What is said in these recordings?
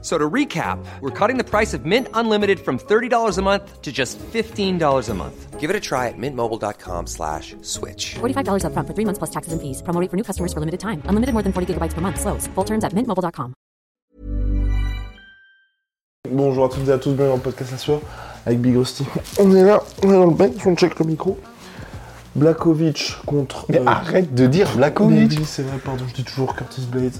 F- So to recap, we're cutting the price of Mint Unlimited from $30 a month to just $15 a month. Give it a try at mintmobile.com slash switch. $45 upfront for three months plus taxes and fees. Promo rate for new customers for limited time. Unlimited more than 40 gigabytes per month. Slows. Full terms at mintmobile.com. Bonjour à toutes et à tous, bienvenue dans le podcast La Sueur avec Big Rusty. On est là, on est dans le bain, on check le micro. Blakovic contre. Mais euh, arrête de dire mais Blakovic oui, c'est vrai, pardon, je dis toujours Curtis Blades.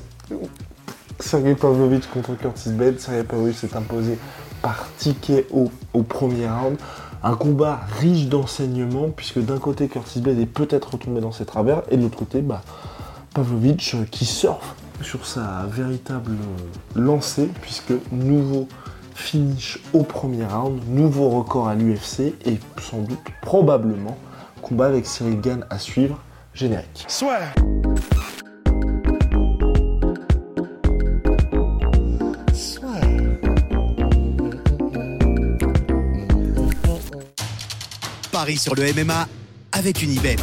Sergei Pavlovich contre Curtis Blades. Sergei Pavlovich s'est imposé par ticket au, premier round. Un combat riche d'enseignements, puisque d'un côté Curtis Blades est peut-être retombé dans ses travers, et de l'autre côté, bah, Pavlovich euh, qui surfe sur sa véritable euh, lancée, puisque nouveau finish au premier round, nouveau record à l'UFC, et sans doute, probablement, combat avec Cyril Gann à suivre. Générique. Paris sur le MMA avec une ibet.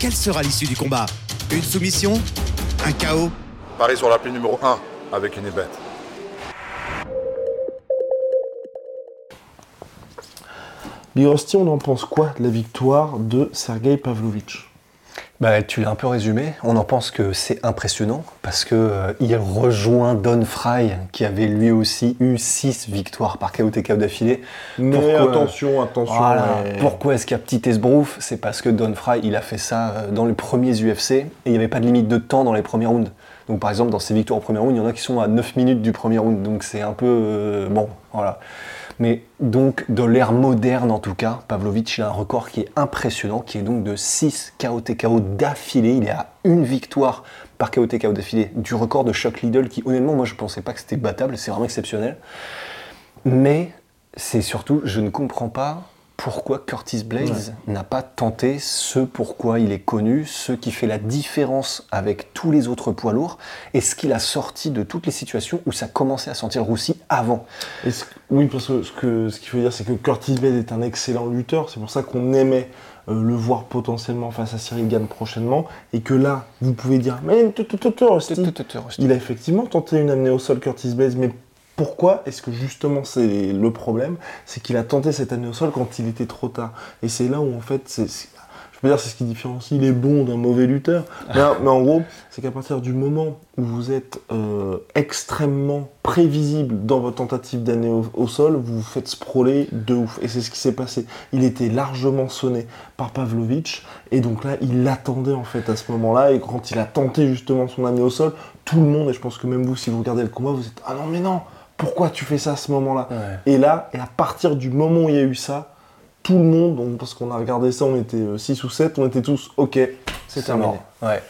Quelle sera l'issue du combat? Une soumission? Un chaos? Paris sur l'appli numéro 1 avec une. Big Rusty, on en pense quoi de la victoire de Sergei Pavlovich Bah, tu l'as un peu résumé. On en pense que c'est impressionnant parce que euh, il rejoint Don Fry qui avait lui aussi eu 6 victoires par KO TKO d'affilée. Mais Pourquoi- attention, attention. Voilà. Pourquoi est-ce qu'il y a petit esbrouf? C'est parce que Don Fry, il a fait ça euh, dans les premiers UFC et il n'y avait pas de limite de temps dans les premiers rounds. Donc par exemple, dans ses victoires au premier round, il y en a qui sont à 9 minutes du premier round. Donc c'est un peu... euh, bon, voilà. Mais donc, de l'ère moderne en tout cas, Pavlovich il a un record qui est impressionnant, qui est donc de 6 KO TKO d'affilée. Il est à une victoire par KO TKO d'affilée du record de Chuck Liddell, qui honnêtement, moi je pensais pas que c'était battable, c'est vraiment exceptionnel. Mais c'est surtout, je ne comprends pas pourquoi Curtis Blades n'a pas tenté ce pourquoi il est connu, ce qui fait la différence avec tous les autres poids lourds, et ce qu'il a sorti de toutes les situations où ça commençait à sentir le roussi avant. Et oui, parce que ce qu'il faut dire, c'est que Curtis Blades est un excellent lutteur. C'est pour ça qu'on aimait euh, le voir potentiellement face à Cyril Gann prochainement. Et que là, vous pouvez dire, mais il a effectivement tenté une amenée au sol, Curtis Blades, mais pourquoi est-ce que justement c'est le problème? C'est qu'il a tenté cette année au sol quand il était trop tard. Et c'est là où en fait, c'est, je peux dire, c'est ce qui différencie les bons d'un mauvais lutteur. Mais, mais en gros, c'est qu'à partir du moment où vous êtes euh, extrêmement prévisible dans votre tentative d'année au, au sol, vous vous faites sprawler de ouf. Et c'est ce qui s'est passé. Il était largement sonné par Pavlovich. Et donc là, il l'attendait en fait à ce moment-là. Et quand il a tenté justement son année au sol, tout le monde, et je pense que même vous, si vous regardez le combat, vous êtes Ah non, mais non, pourquoi tu fais ça à ce moment-là Ouais. Et là, et à partir du moment où il y a eu ça, tout le monde, donc, parce qu'on a regardé ça, on était 6 ou 7, on était tous OK, c'est terminé. mort. Ouais.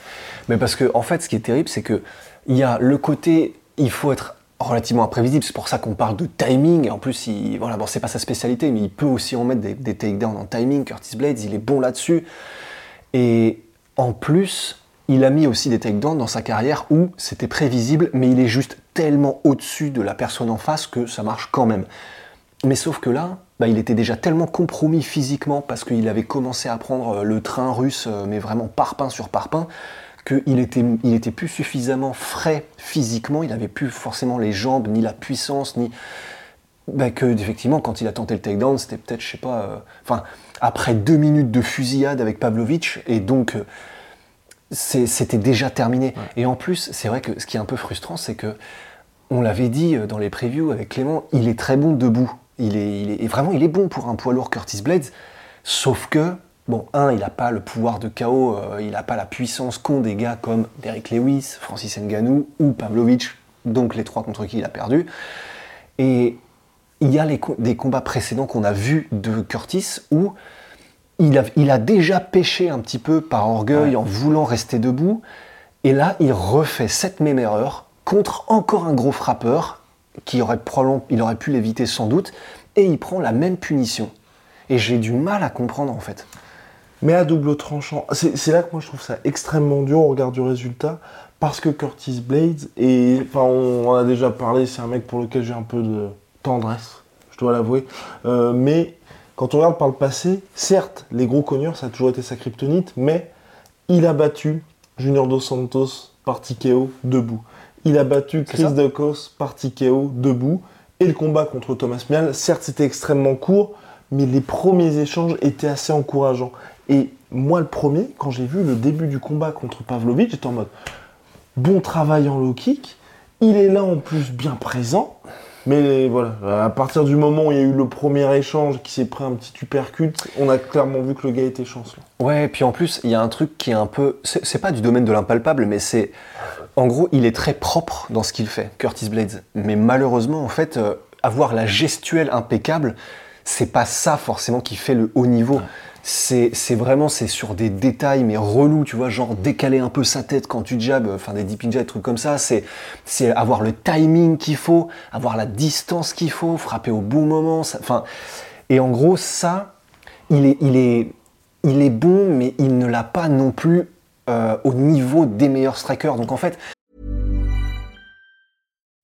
Mais parce que, en fait, ce qui est terrible, c'est que il y a le côté, il faut être relativement imprévisible. C'est pour ça qu'on parle de timing. Et en plus, il, voilà, bon, c'est pas sa spécialité, mais il peut aussi en mettre des, des takedowns en timing. Curtis Blades, il est bon là-dessus. Et en plus, il a mis aussi des takedowns dans sa carrière où c'était prévisible, mais il est juste tellement au-dessus de la personne en face que ça marche quand même. Mais sauf que là, bah, il était déjà tellement compromis physiquement parce qu'il avait commencé à prendre euh, le train russe, euh, mais vraiment parpaing sur parpaing, qu'il était, il était plus suffisamment frais physiquement, il n'avait plus forcément les jambes, ni la puissance, ni. Bah, que, effectivement, quand il a tenté le takedown, c'était peut-être, je sais pas. euh, Enfin, après deux minutes de fusillade avec Pavlovich, et donc. euh, c'était déjà terminé. Et en plus, c'est vrai que ce qui est un peu frustrant, c'est que on l'avait dit euh, dans les previews avec Clément, il est très bon debout. Il est, il est- et vraiment, il est bon pour un poids lourd Curtis Blades. Sauf que, bon, un, il n'a pas le pouvoir de KO, euh, il n'a pas la puissance qu'ont des gars comme Derek Lewis, Francis Ngannou ou Pavlovich, donc les trois contre qui il a perdu. Et il y a les des combats précédents qu'on a vus de Curtis où il a, il a déjà pêché un petit peu par orgueil en voulant rester debout. Et là, il refait cette même erreur contre encore un gros frappeur qui aurait pu l'éviter sans doute, et il prend la même punition. Et j'ai du mal à comprendre en fait. Mais à double tranchant, c'est là que moi je trouve ça extrêmement dur au regard du résultat, parce que Curtis Blades, et on en a déjà parlé, c'est un mec pour lequel j'ai un peu de tendresse, je dois l'avouer. Euh, mais quand on regarde par le passé, certes, les gros cogneurs, ça a toujours été sa kryptonite, mais il a battu Junior Dos Santos par TKO debout. Il a battu Chris Dacos par TKO debout. Et le combat contre Thomas Mial, certes, c'était extrêmement court, mais les premiers échanges étaient assez encourageants. Et moi, le premier, quand j'ai vu le début du combat contre Pavlovich, j'étais en mode bon travail en low kick. Il est là en plus bien présent. Mais voilà, à partir du moment où il y a eu le premier échange qui s'est pris un petit uppercut, on a clairement vu que le gars était chancelant. Ouais, et puis en plus, il y a un truc qui est un peu. C'est pas du domaine de l'impalpable, mais c'est. En gros, il est très propre dans ce qu'il fait, Curtis Blades. Mais malheureusement, en fait, euh, avoir la gestuelle impeccable, c'est pas ça forcément qui fait le haut niveau. C'est c'est vraiment c'est sur des détails mais relous, tu vois, genre décaler un peu sa tête quand tu jabs, enfin des deep jabs, des trucs comme ça. C'est c'est avoir le timing qu'il faut, avoir la distance qu'il faut, frapper au bon moment. ça- Enfin, et en gros, ça, il est, il est, il est bon, mais il ne l'a pas non plus euh, au niveau des meilleurs strikers. Donc en fait,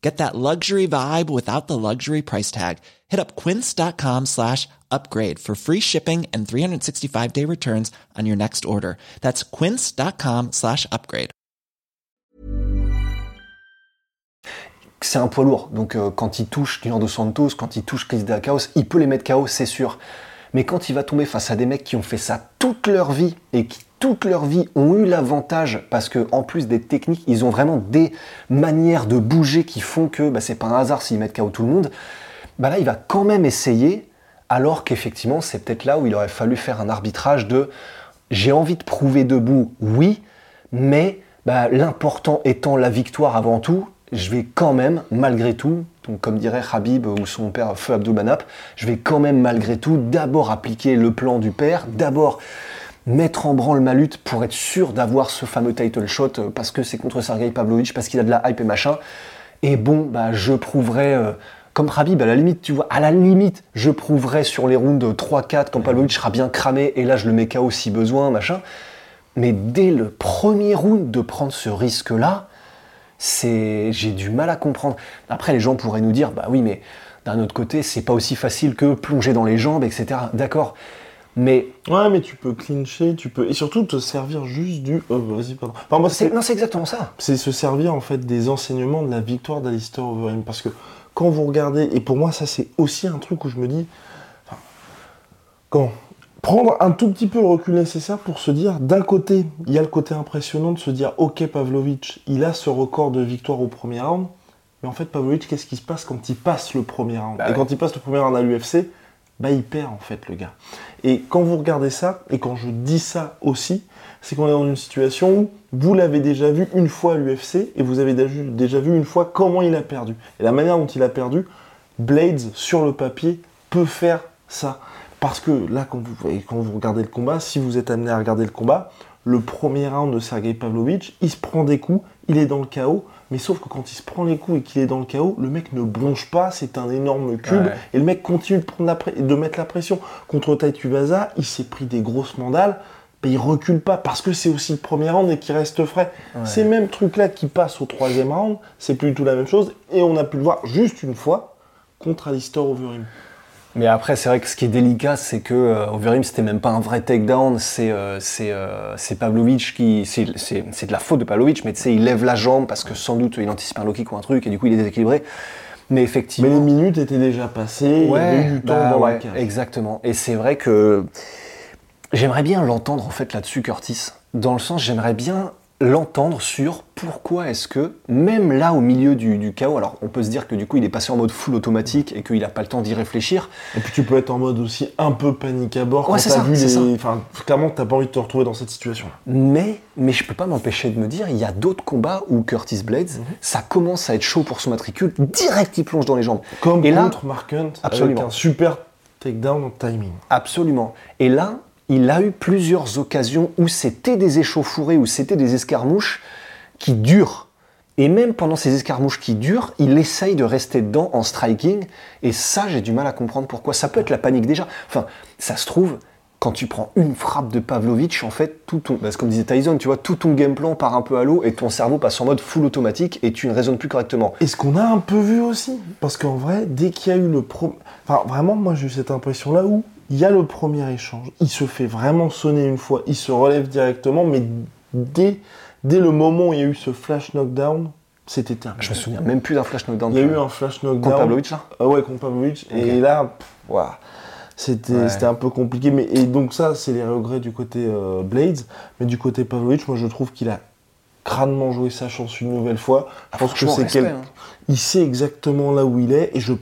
Get that luxury vibe without the luxury price tag. Hit up quince.com slash upgrade for free shipping and 365 day returns on your next order. That's quince.com slash upgrade. c'est un poids lourd. Donc euh, quand il touche Junior Dos Santos, quand il touche Chris Dacos, il peut les mettre KO, c'est sûr. Mais quand il va tomber face à des mecs qui ont fait ça toute leur vie et qui toute leur vie ont eu l'avantage parce que en plus des techniques, ils ont vraiment des manières de bouger qui font que bah, c'est pas un hasard s'ils mettent KO tout le monde. Bah là, il va quand même essayer, alors qu'effectivement, c'est peut-être là où il aurait fallu faire un arbitrage de j'ai envie de prouver debout, oui, mais bah, l'important étant la victoire avant tout, je vais quand même, malgré tout, comme dirait Habib ou son père Feu Abdul Manap, je vais quand même malgré tout d'abord appliquer le plan du père, d'abord mettre en branle ma lutte pour être sûr d'avoir ce fameux title shot euh, parce que c'est contre Sergei Pavlovich, parce qu'il a de la hype et machin. Et bon, bah, je prouverai, euh, comme Habib, à la limite, tu vois, à la limite, je prouverai sur les rounds 3-4 quand Pavlovich sera bien cramé et là je le mets KO si besoin, machin. Mais dès le premier round de prendre ce risque-là, c'est j'ai du mal à comprendre. Après, les gens pourraient nous dire, bah oui, mais d'un autre côté, c'est pas aussi facile que plonger dans les jambes, etc. D'accord. Mais Ouais, mais tu peux clincher, tu peux. Et surtout te servir juste du. Oh, vas-y, pardon. Enfin, moi, c'est c'est non, c'est exactement ça. c'est se servir en fait des enseignements de la victoire d'Alistair Overeem. Parce que quand vous regardez, et pour moi, ça c'est aussi un truc où je me dis. enfin, Quand Prendre un tout petit peu le recul nécessaire pour se dire, d'un côté, il y a le côté impressionnant de se dire, ok, Pavlovich, il a ce record de victoire au premier round, mais en fait, Pavlovich, qu'est-ce qui se passe quand il passe le premier round? Bah Et ouais. quand il passe le premier round à l'UFC, bah il perd en fait le gars. Et quand vous regardez ça, et quand je dis ça aussi, c'est qu'on est dans une situation où vous l'avez déjà vu une fois à l'UFC et vous avez déjà vu- une fois comment il a perdu. Et la manière dont il a perdu, Blades sur le papier peut faire ça. Parce que là, quand vous, quand vous regardez le combat, si vous êtes amené à regarder le combat, le premier round de Sergei Pavlovich, il se prend des coups, il est dans le chaos, mais sauf que quand il se prend les coups et qu'il est dans le chaos, le mec ne bronche pas, c'est un énorme cube, Ouais. et le mec continue de, prendre la pré- de mettre la pression. Contre Taituvaza, il s'est pris des grosses mandales, mais il recule pas parce que c'est aussi le premier round et qu'il reste frais. Ces mêmes trucs-là qui passent au troisième round, c'est plus du tout la même chose, et on a pu le voir juste une fois contre Alistair Overeem. Mais après, c'est vrai que ce qui est délicat, c'est que euh, Overeem, c'était même pas un vrai takedown. C'est euh, c'est euh, Pavlovich qui. C'est de la faute de Pavlovich, mais tu sais, il lève la jambe parce que sans doute il anticipe un low kick ou un truc et du coup il est déséquilibré. Mais Mais effectivement. les minutes étaient déjà passées, il y avait eu du temps bah dans ouais, la. Exactement. Et c'est vrai que j'aimerais bien l'entendre en fait là-dessus, Curtis. Dans le sens, j'aimerais bien l'entendre sur pourquoi est-ce que, même là au milieu du, du chaos, alors on peut se dire que du coup il est passé en mode full automatique et qu'il n'a pas le temps d'y réfléchir, Et puis tu peux être en mode aussi un peu panique à bord Ouais, quand c'est t'as ça, vu les... Enfin, clairement, t'as pas envie de te retrouver dans cette situation. Mais, mais je peux pas m'empêcher de me dire, il y a d'autres combats où Curtis Blades, Mhm. ça commence à être chaud pour son matricule, direct il plonge dans les jambes. Comme Et là- contre Mark Hunt, Absolument. avec un super takedown en timing. Absolument. Et là, il a eu plusieurs occasions où c'était des échauffourées, où c'était des escarmouches qui durent. Et même pendant ces escarmouches qui durent, il essaye de rester dedans en striking. Et ça, j'ai du mal à comprendre pourquoi. Ça peut être la panique déjà. Enfin, ça se trouve, quand tu prends une frappe de Pavlovich, en fait, tout ton, parce que comme disait Tyson, tu vois, tout ton game plan part un peu à l'eau et ton cerveau passe en mode full automatique et tu ne raisonnes plus correctement. Et ce qu'on a un peu vu aussi, parce qu'en vrai, dès qu'il y a eu le premier... Enfin, vraiment, moi j'ai eu cette impression-là où il y a le premier échange, il se fait vraiment sonner une fois, il se relève directement, mais dès, dès le moment où il y a eu ce flash knockdown, c'était terminé. Je me souviens même plus d'un flash knockdown. Il y a eu un flash knockdown. Contre Pavlovich, là? Ah ouais, contre Pavlovich. Et là, c'était Ouais. un peu compliqué. Mais, et donc ça, c'est les regrets du côté euh, Blades. Mais du côté Pavlovich, moi je trouve qu'il a crânement joué sa chance une nouvelle fois. Je pense que c'est quel... hein. Il sait exactement là où il est. Et je,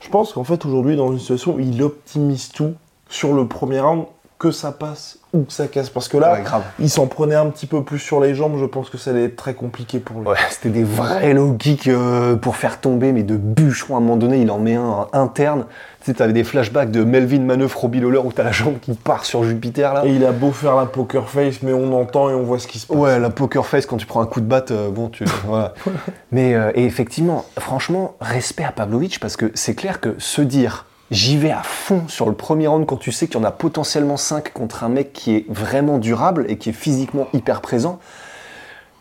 je pense qu'en fait, aujourd'hui, dans une situation où il optimise tout sur le premier round, que ça passe ou que ça casse. Parce que là, Ouais, grave. il s'en prenait un petit peu plus sur les jambes. Je pense que ça allait être très compliqué pour lui. Ouais, c'était des vrais low kicks euh, pour faire tomber, mais de bûcheron à un moment donné, il en met un, un interne. Tu sais, t'avais des flashbacks de Melvin Manœuvre Robbie Lawler où t'as la jambe qui part sur Jupiter là. Et il a beau faire la poker face, mais on entend et on voit ce qui se passe. Ouais, la poker face quand tu prends un coup de batte, euh, bon, tu. voilà. Mais euh, et effectivement, franchement, respect à Pavlovich parce que c'est clair que se dire j'y vais à fond sur le premier round quand tu sais qu'il y en a potentiellement 5 contre un mec qui est vraiment durable et qui est physiquement hyper présent,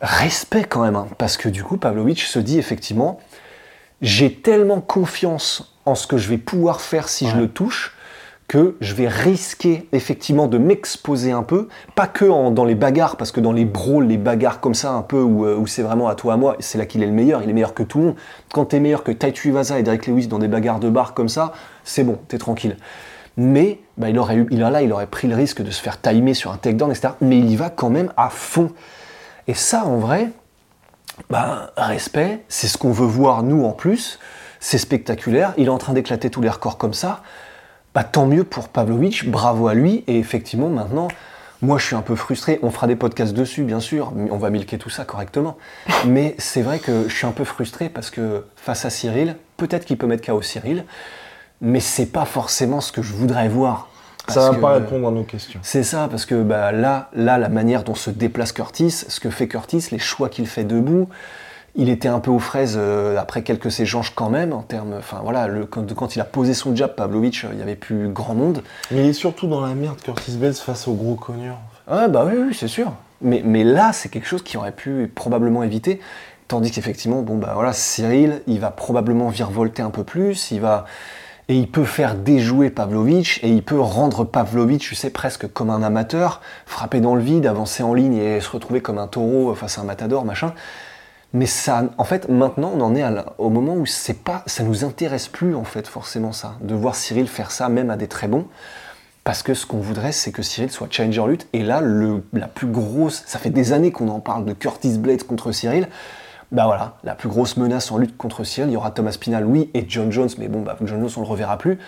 respect quand même. hein, parce que du coup, Pavlovich se dit effectivement j'ai tellement confiance en ce que je vais pouvoir faire si je le touche que je vais risquer effectivement de m'exposer un peu, pas que dans les bagarres, parce que dans les brawls, les bagarres comme ça un peu où, euh, où c'est vraiment à toi à moi, c'est là qu'il est le meilleur, il est meilleur que tout le monde. Quand t'es meilleur que Tai Tuivasa et Derek Lewis dans des bagarres de bar comme ça, c'est bon, t'es tranquille. Mais bah, il aurait eu, il, là, il aurait pris le risque de se faire timer sur un takedown, etc. Mais il y va quand même à fond. Et ça, en vrai, bah, respect, c'est ce qu'on veut voir nous en plus. C'est spectaculaire. Il est en train d'éclater tous les records comme ça. Bah, tant mieux pour Pavlovich, bravo à lui. Et effectivement, maintenant, moi je suis un peu frustré. On fera des podcasts dessus, bien sûr. mais On va milquer tout ça correctement. Mais c'est vrai que je suis un peu frustré parce que face à Cyril, peut-être qu'il peut mettre KO Cyril, mais c'est pas forcément ce que je voudrais voir. Ça Parce va que- pas répondre à nos questions. c'est ça, parce que bah, là, là, la manière dont se déplace Curtis, ce que fait Curtis, les choix qu'il fait debout, il était un peu aux fraises euh, après quelques échanges quand même, en termes. Enfin voilà, le, quand, quand il a posé son jab, Pavlovich, euh, il y avait plus grand monde. Mais il est surtout dans la merde, Curtis Bates, face au gros cogneur. Ouais, bah oui, oui, c'est sûr. Mais, mais là, c'est quelque chose qui aurait pu probablement éviter. Tandis qu'effectivement, bon, bah voilà, Cyril, il va probablement virevolter un peu plus, il va. Et il peut faire déjouer Pavlovich, et il peut rendre Pavlovich, tu sais, presque comme un amateur, frapper dans le vide, avancer en ligne et se retrouver comme un taureau face à un matador, machin. Mais ça, en fait, maintenant, on en est au moment où c'est pas, ça nous intéresse plus, en fait, forcément, ça, de voir Cyril faire ça, même à des très bons. Parce que ce qu'on voudrait, c'est que Cyril soit challenger en lutte. Et là, le, la plus grosse, ça fait des années qu'on en parle de Curtis Blades contre Cyril. Bah voilà, la plus grosse menace en lutte contre Cyril, il y aura Thomas Pinal, oui, et John Jones, mais bon, bah John Jones, on le reverra plus.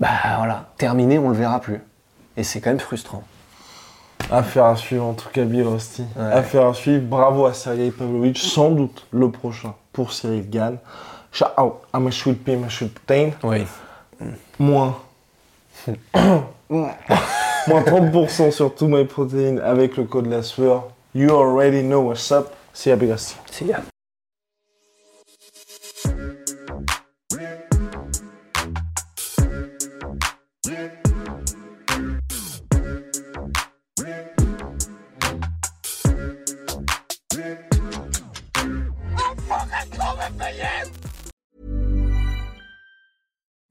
Bah voilà, terminé, on le verra plus. Et c'est quand même frustrant. Affaire à suivre, en tout cas. Ouais. Affaire à suivre. Bravo à Sergei Pavlovich. Sans doute le prochain pour Cyril Gann. Shout out à ma sweet pea, ma. Oui. Moins. Moins 30% sur tout my protein avec le code la sueur. You already know what's up. À Big Rusty. C'est bien.